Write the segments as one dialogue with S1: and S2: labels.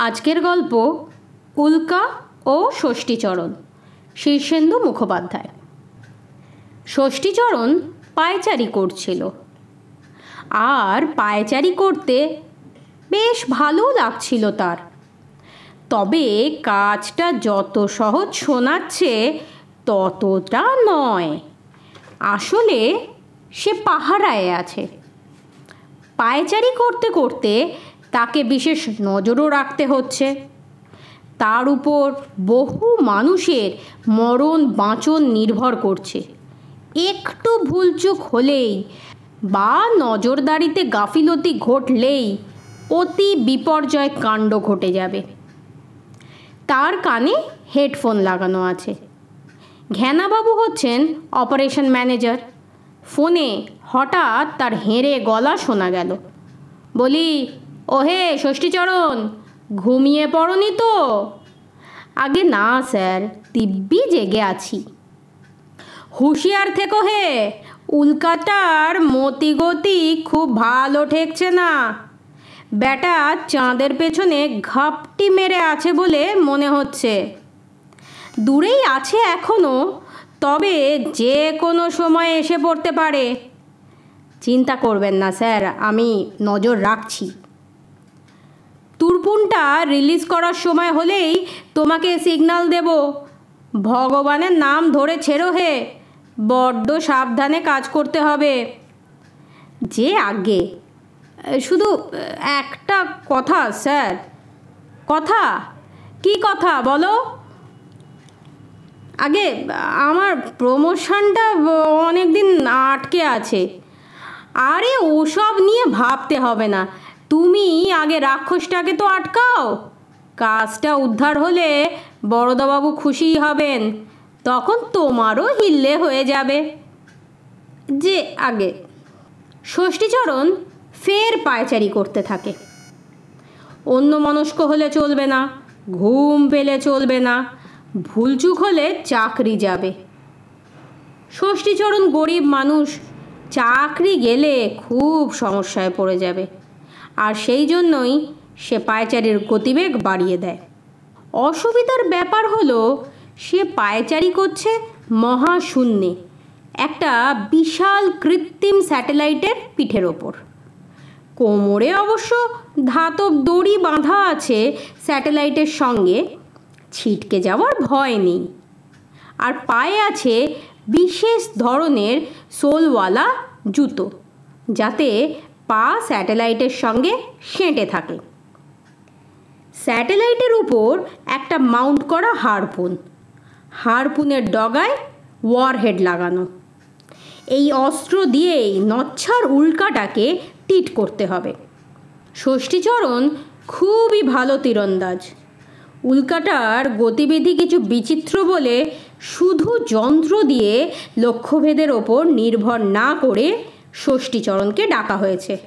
S1: আজকের গল্প উল্কা ও ষষ্ঠীচরণ, শীর্ষেন্দু মুখোপাধ্যায়। ষষ্ঠীচরণ পায়চারি করছিল। আর পায়চারি করতে বেশ ভালো লাগছিল তার। তবে কাজটা যত সহজ শোনাচ্ছে ততটা নয়। আসলে সে পাহারায় আছে। পায়চারি করতে করতে তাকে বিশেষ নজরও রাখতে হচ্ছে। তার উপর বহু মানুষের মরণ বাঁচন নির্ভর করছে। একটু ভুলচুক হলেই বা নজরদারিতে গাফিলতি ঘটলেই অতি বিপর্যয় কাণ্ড ঘটে যাবে। তার কানে হেডফোন লাগানো আছে। ঘ্যানাবাবু হচ্ছেন অপারেশন ম্যানেজার। ফোনে হঠাৎ তার হেঁড়ে গলা শোনা গেল। বলি ওহে ষষ্ঠীচরণ ঘুমিয়ে পড়নি তো? আগে না, স্যার দিব্যি জেগে আছি। হুঁশিয়ার থেকো হে, উল্কাটার মতিগতি খুব ভালো ঠেকছে না। ব্যাটা চাঁদের পেছনে ঘাপটি মেরে আছে বলে মনে হচ্ছে। দূরেই আছে এখনও তবে যে কোনো সময় এসে পড়তে পারে। চিন্তা করবেন না, স্যার, আমি নজর রাখছি। তুরপুনটা রিলিজ করার সময় হলেই তোমাকে সিগনাল দেব। ভগবানের নাম ধরে ছেড়ো হে, বড্ড সাবধানে কাজ করতে হবে। যে আগে, শুধু একটা কথা, স্যার। কথা? কি কথা, বলো? আগে, আমার প্রমোশনটা অনেক দিন আটকে আছে। আরে ওসব নিয়ে ভাবতে হবে না। তুমি আগে রাক্ষসটাকে তো আটকাও। কাজটা উদ্ধার হলে বড়দাবাবু খুশি হবেন, তখন তোমারও হিল্লে হয়ে যাবে। যে আগে, ষষ্ঠীচরণ ফের পায়চারি করতে থাকে। অন্য মনস্ক হলে চলবে না, ঘুম পেলে চলবে না, ভুলচুক হলে চাকরি যাবে। ষষ্ঠীচরণ গরিব মানুষ, চাকরি গেলে খুব সমস্যায় পড়ে যাবে। আর সেই জন্যই সে পায়চারির গতিবেগ বাড়িয়ে দেয়। অসুবিধার ব্যাপার হলো, সে পায়চারি করছে মহাশূন্যে, একটা বিশাল কৃত্রিম স্যাটেলাইটের পিঠের ওপর। কোমরে অবশ্য ধাতব দড়ি বাঁধা আছে স্যাটেলাইটের সঙ্গে, ছিটকে যাওয়ার ভয় নেই। আর পায়ে আছে বিশেষ ধরনের সোলওয়ালা জুতো, যাতে পা স্যাটেলাইটের সঙ্গে সেঁটে থাকে। স্যাটেলাইটের উপর একটা মাউন্ট করা হারপুন। হারপুনের ডগায় ওয়ারহেড লাগানো। এই অস্ত্র দিয়েই নচ্ছার উল্কাটাকে টিট করতে হবে। ষষ্ঠীচরণ খুবই ভালো তীরন্দাজ। উল্কাটার গতিবিধি কিছু বিচিত্র বলে শুধু যন্ত্র দিয়ে লক্ষ্যভেদের ওপর নির্ভর না করে ষষ্ঠীচরণকে ডাকা হয়েছে।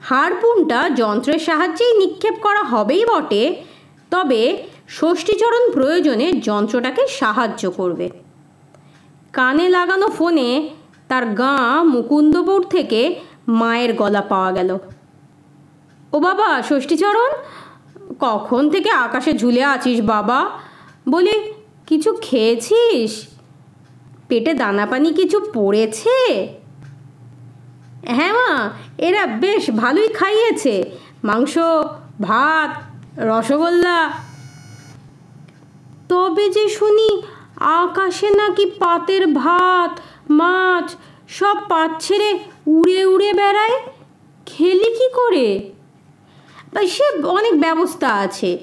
S1: হারপুনটা যন্ত্রের সাহায্যেই নিক্ষেপ করা হবেই বটে, তবে ষষ্ঠীচরণ প্রয়োজনে যন্ত্রটাকে সাহায্য করবে। কানে লাগানো ফোনে তার গাঁ মুকুন্দপুর থেকে মায়ের গলা পাওয়া গেল। ও বাবা, ষষ্ঠীচরণ? কখন থেকে আকাশে ঝুলে আছিস বাবা? বলি, কিছু খেয়েছিস? পেটে দানা পানি কিছু পড়েছে? হ্যাঁ মা, এরা বেশ ভালোই খাইয়েছে। মাংস, ভাত, রসগোল্লা। তবে যে শুনি আকাশে নাকি পাতের ভাত, মাছ, সব পাত ছেড়ে উড়ে উড়ে বেড়ায়, খেলি কি করে? সে অনেক ব্যবস্থা আছে।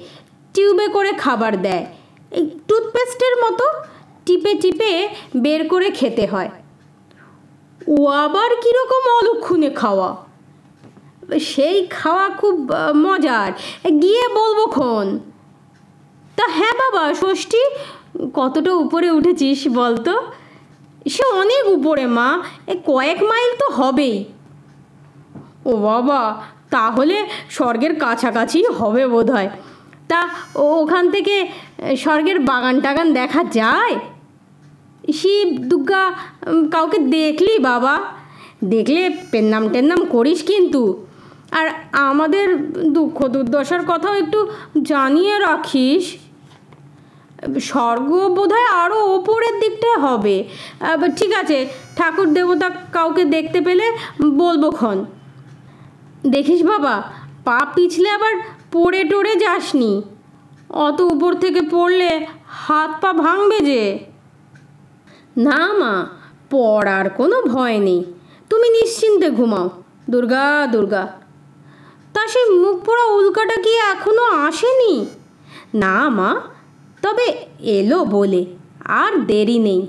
S1: টিউবে করে খাবার দেয়। এই টুথপেস্টের মতো টিপে টিপে বের করে খেতে হয়। ও আবার কীরকম অলক্ষণে খাওয়া? সেই খাওয়া খুব মজার। গিয়ে বলব খন। তা হ্যাঁ বাবা, ষষ্ঠী, কতটা উপরে উঠেছিস বলতো? সে অনেক উপরে মা, এ কয়েক মাইল তো হবেই। ও বাবা, তাহলে স্বর্গের কাছাকাছি হবে বোধ হয় তা ওখান থেকে স্বর্গের বাগান টাগান দেখা যায়? শিব দুর্গা কাউকে দেখলি বাবা? দেখলে পেন্নাম টেন্নাম করিস কিন্তু। আর আমাদের দুঃখ দুর্দশার কথাও একটু জানিয়ে রাখিস। স্বর্গ বোধহয় আরও ওপরের দিকটায় হবে। ঠিক আছে, ঠাকুর দেবতা কাউকে দেখতে পেলে বলব ক্ষণ। দেখিস বাবা, পা পিছলে আবার পড়ে টড়ে যাসনি। অত উপর থেকে পড়লে হাত পা ভাঙবে যে। না মা, পড়ার কোনো ভয় নেই। তুমি নিশ্চিন্তে ঘুমাও। দুর্গা দুর্গা। তা সে মুখ পোড়া উল্কাটা কি এখনও আসেনি? না মা, তবে এলো বলে, আর দেরি নেই।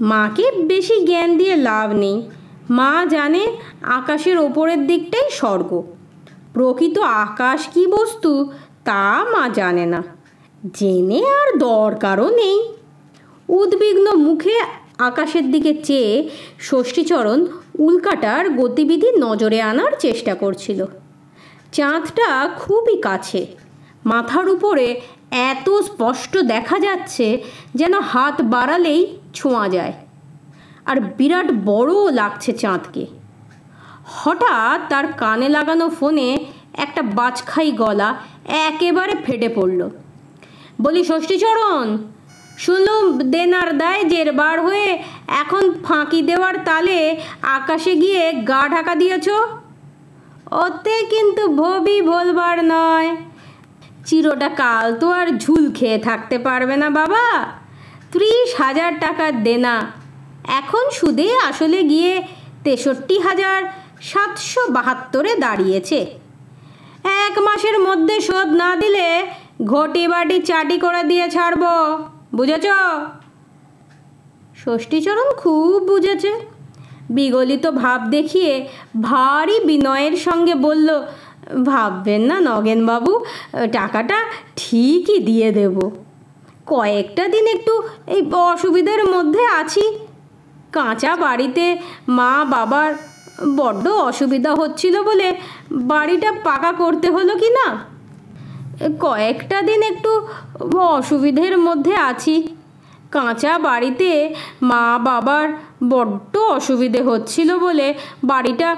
S1: মাকে বেশি জ্ঞান দিয়ে লাভ নেই। মা জানে আকাশের ওপরের দিকটাই স্বর্গ। প্রকৃত আকাশ কি বস্তু তা মা জানে না। জেনে আর দরকারও নেই। উদ্বিগ্ন মুখে আকাশের দিকে চেয়ে ষষ্ঠীচরণ উল্কাটার গতিবিধি নজরে আনার চেষ্টা করছিল। চাঁদটা খুবই কাছে। মাথার উপরে এত স্পষ্ট দেখা যাচ্ছে যেন হাত বাড়ালেই ছোঁয়া যায়। আর বিরাট বড়ও লাগছে চাঁদকে। হঠাৎ তার কানে লাগানো ফোনে একটা বাজখাই গলা একেবারে ফেটে পড়ল। বলি, ষষ্ঠীচরণ শুনলুম দেনার দায় জেরবার হয়ে এখন ফাঁকি দেওয়ার তালে আকাশে গিয়ে গা ঢাকা দিয়েছ? ওতে কিন্তু ভবি ভোলবার নয়। চিরটা কাল তো আর ঝুল খেয়ে থাকতে পারবে না বাবা। ত্রিশ হাজার টাকার দেনা। এখন সুদে আসলে গিয়ে তেষট্টি হাজার সাতশো বাহাত্তরে দাঁড়িয়েছে। এক মাসের মধ্যে শোধ না দিলে ঘটি বাটি চাটি করে দিয়ে ছাড়ব। বুঝেছ? ষষ্ঠীচরণ খুব বুঝেছে। বিগলিত ভাব দেখিয়ে ভারী বিনয়ের সঙ্গে বলল, ভাববেন না নগেনবাবু টাকাটা ঠিকই দিয়ে দেব। কয়েকটা দিন একটু এই অসুবিধার মধ্যে আছি। কাঁচা বাড়িতে মা বাবার বড্ড অসুবিধা হচ্ছিল বলে বাড়িটা পাকা করতে হলো কি না? কয়েকটা দিন একটু অসুবিধের মধ্যে আছি। কাঁচা বাড়িতে মা বাবার বড্ড অসুবিধে হচ্ছিল বলে বাড়িটা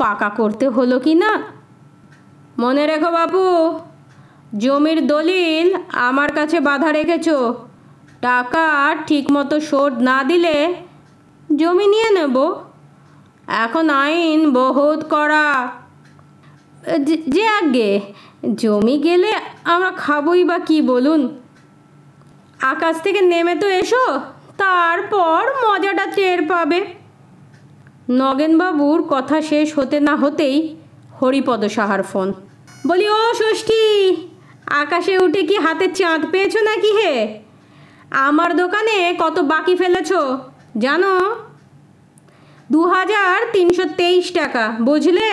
S1: পাকা করতে হলো কি না? মনে রেখো বাবু, জমির দলিল আমার কাছে বাধা রেখেছ। টাকা ঠিকমতো শোধ না দিলে জমি নিয়ে নেব। এখন আইন বহুত করা যে আগে জমি গেলে আমরা খাবই বা কি বলুন? আকাশ থেকে নেমে তো এসো, তারপর মজাটা টের পাবে। নগেনবাবুর কথা শেষ হতে না হতেই হরিপদ সাহার ফোন, বলি, ও ষষ্ঠী, আকাশে উঠে কি হাতে চাঁদ পেয়েছ নাকি হে? আমার দোকানে কত বাকি ফেলেছ, জানো? দু হাজার তিনশো তেইশ টাকা, বুঝলে?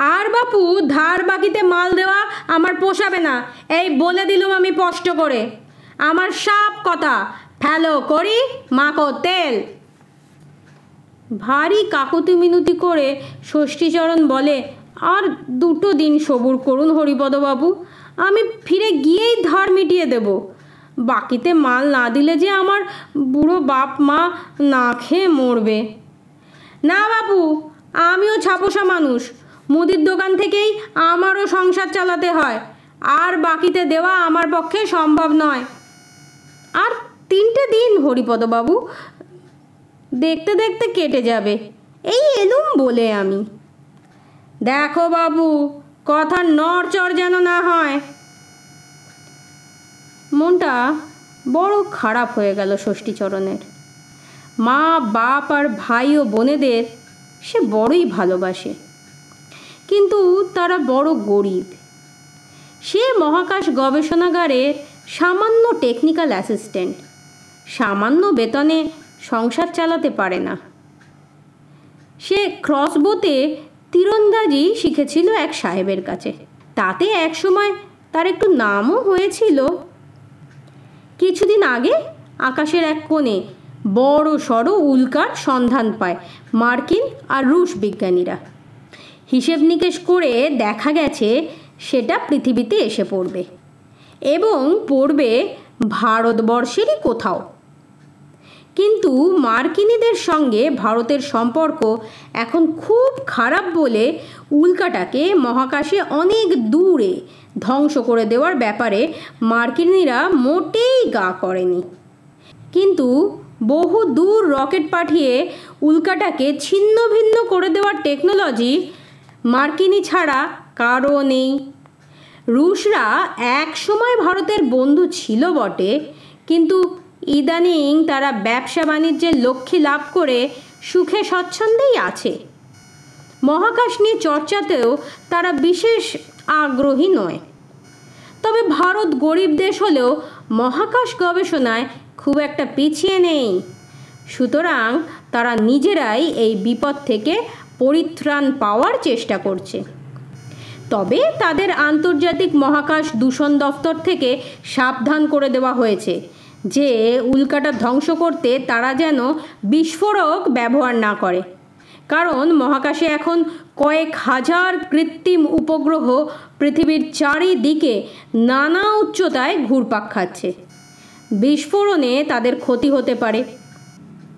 S1: আর বাপু, ধার বাকিতে মাল দেওয়া আমার পোষাবে না। এই বলে দিলুম আমি স্পষ্ট করে। আমার সব কথা। ফেলো করি, মাখো তেল। ভারী কাকুতি মিনতি করে ষষ্ঠীচরণ বলে, আর দুটো দিন সবুর করুন হরিপদবাবু আমি ফিরে গিয়েই ধার মিটিয়ে দেব। বাকিতে মাল না দিলে যে আমার বুড়ো বাপ মা না খেয়ে মরবে। না বাবু আমিও ছাপোসা মানুষ। মুদির দোকান থেকেই আমারও সংসার চালাতে হয়। আর বাকিতে দেওয়া আমার পক্ষে সম্ভব নয়। আর তিনটে দিন হরিপদবাবু দেখতে দেখতে কেটে যাবে। এই এলুম বলে আমি। দেখো বাবু, কথা নড়চড় যেন না হয়। মনটা বড় খারাপ হয়ে গেল ষষ্ঠীচরণের মা, বাপ আর ভাই ও বোনেদের সে বড়ই ভালোবাসে। কিন্তু তারা বড় গরিব। সে মহাকাশ গবেষণাগারের সামান্য টেকনিক্যাল অ্যাসিস্ট্যান্ট সামান্য বেতনে সংসার চালাতে পারে না। সে ক্রসবোতে তীরন্দাজি শিখেছিল এক সাহেবের কাছে। তাতে একসময় তার একটু নামও হয়েছিল। কিছুদিন আগে আকাশের এক কোণে বড় সড়ো উল্কার সন্ধান পায় মার্কিন আর রুশ বিজ্ঞানীরা। হিসেব নিকেশ করে দেখা গেছে সেটা পৃথিবীতে এসে পড়বে। এবং পড়বে ভারতবর্ষেরই কোথাও। কিন্তু মার্কিনীদের সঙ্গে ভারতের সম্পর্ক এখন খুব খারাপ বলে উল্কাটাকে মহাকাশে অনেক দূরে ধ্বংস করে দেওয়ার ব্যাপারে মার্কিনীরা মোটেই গা করেনি। কিন্তু বহু দূর রকেট পাঠিয়ে উল্কাটাকে ছিন্ন ভিন্ন করে দেওয়ার টেকনোলজি মার্কিনী ছাড়া কারও নেই। রুশরা এক সময় ভারতের বন্ধু ছিল বটে, কিন্তু ইদানিং তারা ব্যবসা বাণিজ্যের লক্ষ্যে লাভ করে সুখে স্বচ্ছন্দেই আছে। মহাকাশ নিয়ে চর্চাতেও তারা বিশেষ আগ্রহী নয়। তবে ভারত গরিব দেশ হলেও মহাকাশ গবেষণায় খুব একটা পিছিয়ে নেই। সুতরাং তারা নিজেরাই এই বিপদ থেকে পরিত্রাণ পাওয়ার চেষ্টা করছে। তবে তাদের আন্তর্জাতিক মহাকাশ দূষণ দফতর থেকে সাবধান করে দেওয়া হয়েছে, যে উল্কাটা ধ্বংস করতে তারা যেন বিস্ফোরক ব্যবহার না করে। কারণ মহাকাশে এখন কয়েক হাজার কৃত্রিম উপগ্রহ পৃথিবীর চারিদিকে নানা উচ্চতায় ঘুরপাক খাচ্ছে। বিস্ফোরণে তাদের ক্ষতি হতে পারে।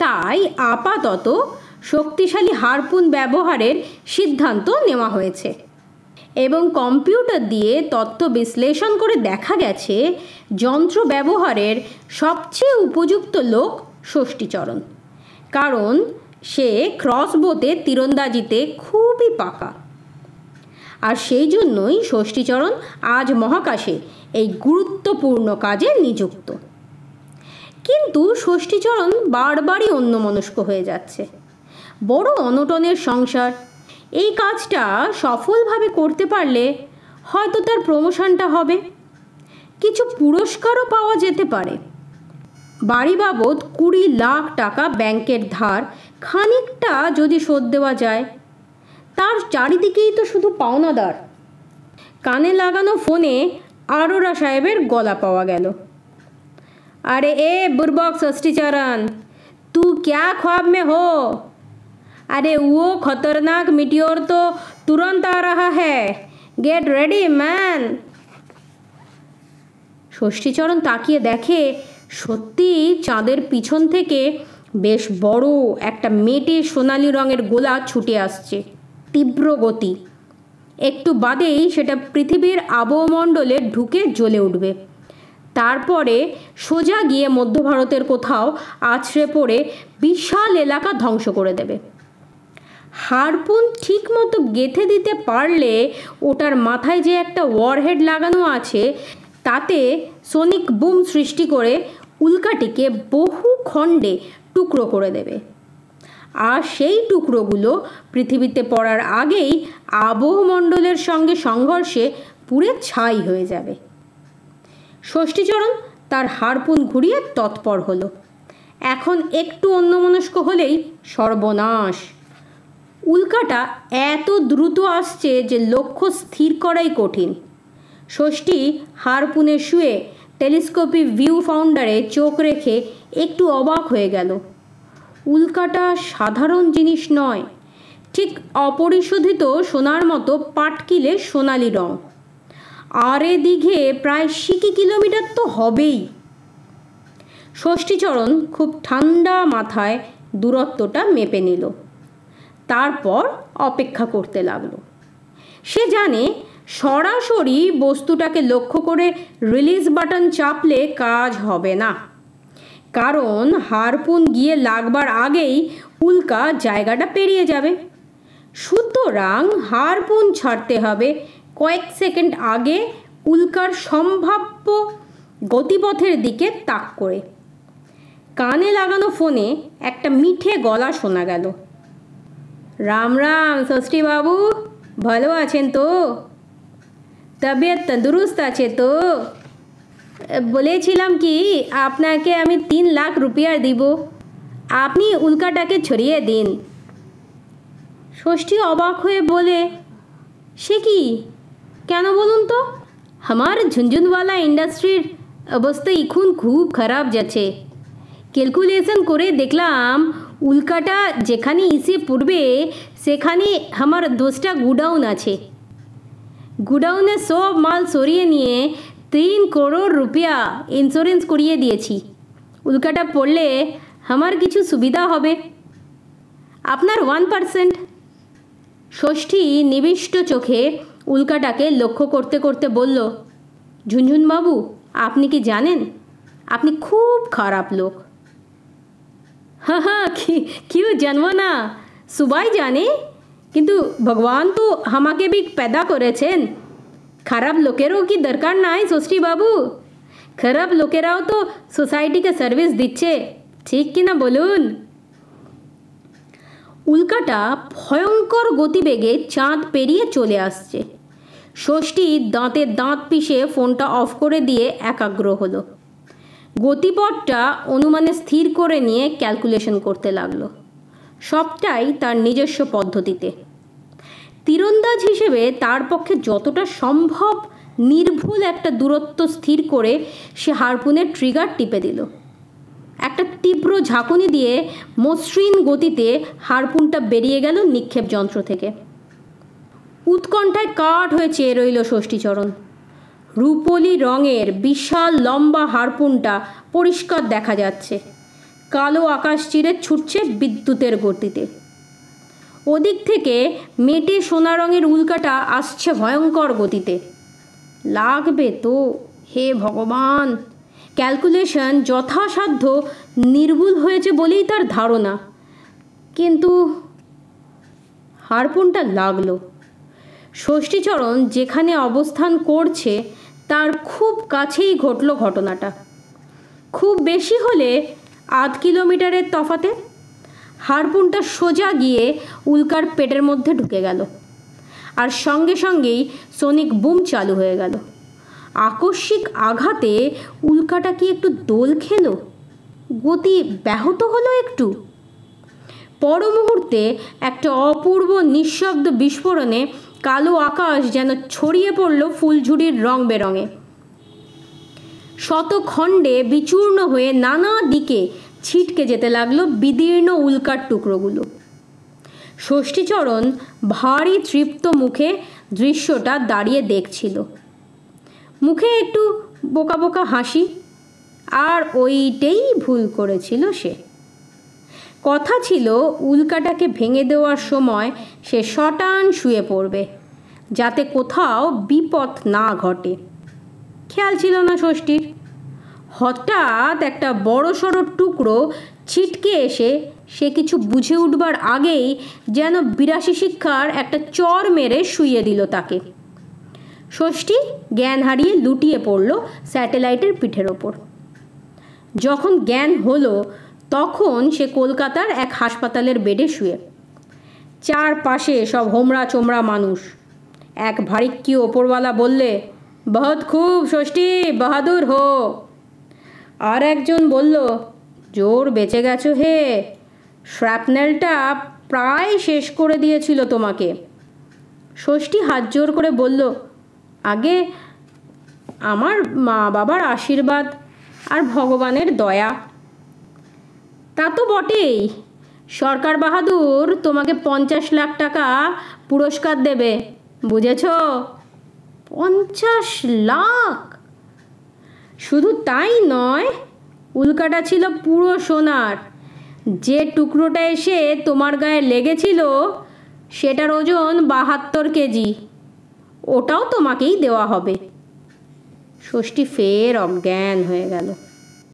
S1: তাই আপাতত শক্তিশালী হারপুন ব্যবহারের সিদ্ধান্ত নেওয়া হয়েছে। এবং কম্পিউটার দিয়ে তথ্য বিশ্লেষণ করে দেখা গেছে, যন্ত্র ব্যবহারের সবচেয়ে উপযুক্ত লোক ষষ্ঠীচরণ। কারণ সে ক্রসবোতে তীরন্দাজিতে খুবই পাকা। আর সেই জন্যই ষষ্ঠীচরণ আজ মহাকাশে এই গুরুত্বপূর্ণ কাজে নিযুক্ত। কিন্তু ষষ্ঠীচরণ বারবারই অন্যমনস্ক হয়ে যাচ্ছে। বড় অনটনের সংসার। এই কাজটা সফলভাবে করতে পারলে হয়তো তার প্রমোশনটা হবে। কিছু পুরস্কারও পাওয়া যেতে পারে। বাড়ি বাবদ কুড়ি লাখ টাকা ব্যাংকের ধার খানিকটা যদি শোধ দেওয়া যায়, তার চারিদিকেই তো শুধু পাওনাদার। কানে লাগানো ফোনে আরোরা সাহেবের গলা পাওয়া গেল। আরে এ বুরবক ষষ্ঠীচরণ তু ক্যা খ্বাব মে হো? अरे वो खतरनाक मिट्योर तो तुरंत आ रहा है गेट रेडी ম্যান ষষ্ঠীচরণ তাকিয়ে দেখে সত্যি চাঁদের পিছন থেকে বেশ বড় একটা মেটে সোনালি রঙের গোলা ছুটে আসছে তীব্র গতি একটু বাদেই সেটা পৃথিবীর আবহমণ্ডলে ঢুকে জ্বলে উঠবে তারপরে সোজা গিয়ে মধ্য ভারতের কোথাও আছড়ে পড়ে বিশাল এলাকা ধ্বংস করে দেবে হারপুন ঠিক মতো গেথে দিতে পারলে ওটার মাথায় যে একটা ওয়ারহেড লাগানো আছে, তাতে সোনিক বুম সৃষ্টি করে উল্কাটিকে বহু খণ্ডে টুকরো করে দেবে। আর সেই টুকরোগুলো পৃথিবীতে পড়ার আগেই আবহমণ্ডলের সঙ্গে সংঘর্ষে পুরে ছাই হয়ে যাবে। ষষ্ঠীচরণ তার হারপুন ঘুরিয়ে তৎপর হলো। এখন একটু অন্যমনস্ক হলেই সর্বনাশ। উল্কাটা এত দ্রুত আসছে যে লক্ষ্য স্থির করাই কঠিন। ষষ্ঠী হারপুনে শুয়ে টেলিস্কোপি ভিউ ফাউন্ডারে চোখ রেখে একটু অবাক হয়ে গেল। উল্কাটা সাধারণ জিনিস নয়, ঠিক অপরিশোধিত সোনার মতো পাটকিলে সোনালি রং। আর এদিকে প্রায় সিকি কিলোমিটার তো হবেই। ষষ্ঠীচরণ খুব ঠান্ডা মাথায় দূরত্বটা মেপে নিল। তারপর অপেক্ষা করতে লাগল। সে জানে সরাসরি বস্তুটাকে লক্ষ্য করে রিলিজ বাটন চাপলে কাজ হবে না। কারণ হারপুন গিয়ে লাগবার আগেই উল্কা জায়গাটা পেরিয়ে যাবে। সুতরাং হারপুন ছাড়তে হবে। কয়েক সেকেন্ড আগে উল্কার সম্ভাব্য গতিপথের দিকে তাক করে। কানে লাগানো ফোনে একটা মিঠে গলা শোনা গেল। রাম রাম, ষষ্ঠী বাবু, ভালো আছেন তো? তবিয়ত তন্দুরুস্ত আছে তো? বলেছিলাম কি, আপনাকে আমি তিন লাখ রুপিয়া দিব। আপনি উল্কাটাকে ছড়িয়ে দিন। ষষ্ঠী অবাক হয়ে বলে, সে কি? কেন বলুন তো? আমার ঝুনঝুনওয়ালা ইন্ডাস্ট্রির অবস্থা এখন খুব খারাপ যাচ্ছে। ক্যালকুলেশন করে দেখলাম উল্কাটা যেখানে এসে পড়বে, সেখানে আমার দোষটা গুডাউন আছে। গুডাউনে সব মাল সরিয়ে নিয়ে তিন করোড় রুপিয়া ইন্স্যুরেন্স করিয়ে দিয়েছি। উল্কাটা পড়লে আমার কিছু সুবিধা হবে। আপনার ওয়ান পার্সেন্ট ষষ্ঠী নিবিষ্ট চোখে উল্কাটাকে লক্ষ্য করতে করতে বলল, ঝুনঝুনবাবু, আপনি কি জানেন? আপনি খুব খারাপ লোক। হ্যাঁ হ্যাঁ क्यों জানবো না সবাই জানে কিন্তু ভগবান তো আমাকে বি पैदा করেছেন খারাপ লোকেরও কি দরকার নাই ষষ্ঠী বাবু খারাপ লোকেরাও তো সোসাইটিকে সার্ভিস দিচ্ছে ঠিক কি না বলুন উল্কাটা ভয়ঙ্কর গতিবেগে চাঁদ পেরিয়ে চলে আসছে ষষ্ঠী দাঁতে দাঁত পিষে ফোনটা অফ করে দিয়ে একাগ্র হলো গতিপথটা অনুমানে স্থির করে নিয়ে ক্যালকুলেশন করতে লাগল। সবটাই তার নিজস্ব পদ্ধতিতে। তীরন্দাজ হিসেবে তার পক্ষে যতটা সম্ভব নির্ভুল একটা দূরত্ব স্থির করে সে হারপুনের ট্রিগার টিপে দিল। একটা তীব্র ঝাঁকুনি দিয়ে মসৃণ গতিতে হারপুনটা বেরিয়ে গেল নিক্ষেপ যন্ত্র থেকে। উৎকণ্ঠায় কাঠ হয়ে চেয়ে রইল ষষ্ঠীচরণ। রূপলি রঙের বিশাল লম্বা হারপুনটা পরিষ্কার দেখা যাচ্ছে। কালো আকাশ চিরে ছুটছে বিদ্যুতের গতিতে। ওদিক থেকে মেটে সোনা রঙের উল্কাটা আসছে ভয়ঙ্কর গতিতে। লাগবে তো, হে ভগবান। ক্যালকুলেশন যথাসাধ্য নির্ভুল হয়েছে বলেই তার ধারণা। কিন্তু হারপুনটা লাগল। ষষ্ঠীচরণ যেখানে অবস্থান করছে তার খুব কাছেই ঘটল ঘটনাটা। খুব বেশি হলে আধ কিলোমিটারের তফাতে হারপুনটা সোজা গিয়ে উল্কার পেটের মধ্যে ঢুকে গেল। আর সঙ্গে সঙ্গেই সনিক বুম চালু হয়ে গেল। আকস্মিক আঘাতে উল্কাটা কি একটু দোল খেল? গতি ব্যাহত হলো একটু? পর মুহূর্তে একটা অপূর্ব নিঃশব্দ বিস্ফোরণে কালো আকাশ যেন ছড়িয়ে পড়ল ফুলঝুরির রং বেরঙে। শতখণ্ডে বিচূর্ণ হয়ে নানা দিকে ছিটকে যেতে লাগল বিদীর্ণ উল্কার টুকরোগুলো। ষষ্ঠীচরণ ভারী তৃপ্ত মুখে দৃশ্যটা দাঁড়িয়ে দেখছিল। মুখে একটু বোকা বোকা হাসি, আর ওইটাই ভুল করেছিল সে। কথা ছিল, উল্কাটাকে ভেঙে দেওয়ার সময় সে শটান শুয়ে পড়বে, যাতে কোথাও বিপদ না ঘটে। খেয়াল ছিল না ষষ্ঠীর। হঠাৎ একটা বড় সড়ো টুকরো ছিটকে এসে সে কিছু বুঝে উঠবার আগেই যেন বিরাশি শিক্ষার একটা চর মেরে শুইয়ে দিল তাকে। ষষ্ঠী জ্ঞান হারিয়ে লুটিয়ে পড়ল স্যাটেলাইটের পিঠের ওপর। যখন জ্ঞান হলো তখন সে কলকাতার এক হাসপাতালের বেডে শুয়ে। চারপাশে সব হোমরা চোমরা মানুষ। এক ভারিক্কি ওপরওয়ালা বললে, বহুত খুব ষষ্ঠী, বাহাদুর হো। আর একজন বলল, জোর বেঁচে গেছো হে। শ্র্যাপনেলটা প্রায় শেষ করে দিয়েছিল তোমাকে। ষষ্ঠী হাত জোর করে বলল, আগে আমার মা বাবার আশীর্বাদ আর ভগবানের দয়া। তা তো বটেই। সরকার বাহাদুর তোমাকে পঞ্চাশ লাখ টাকা পুরস্কার দেবে, বুঝেছ? পঞ্চাশ লাখ? শুধু তাই নয়, উল্কাটা ছিল পুরো সোনার। যে টুকরোটা এসে তোমার গায়ে লেগেছিল, সেটার ওজন বাহাত্তর কেজি। ওটাও তোমাকেই দেওয়া হবে। ষষ্ঠী ফের অজ্ঞান হয়ে গেল।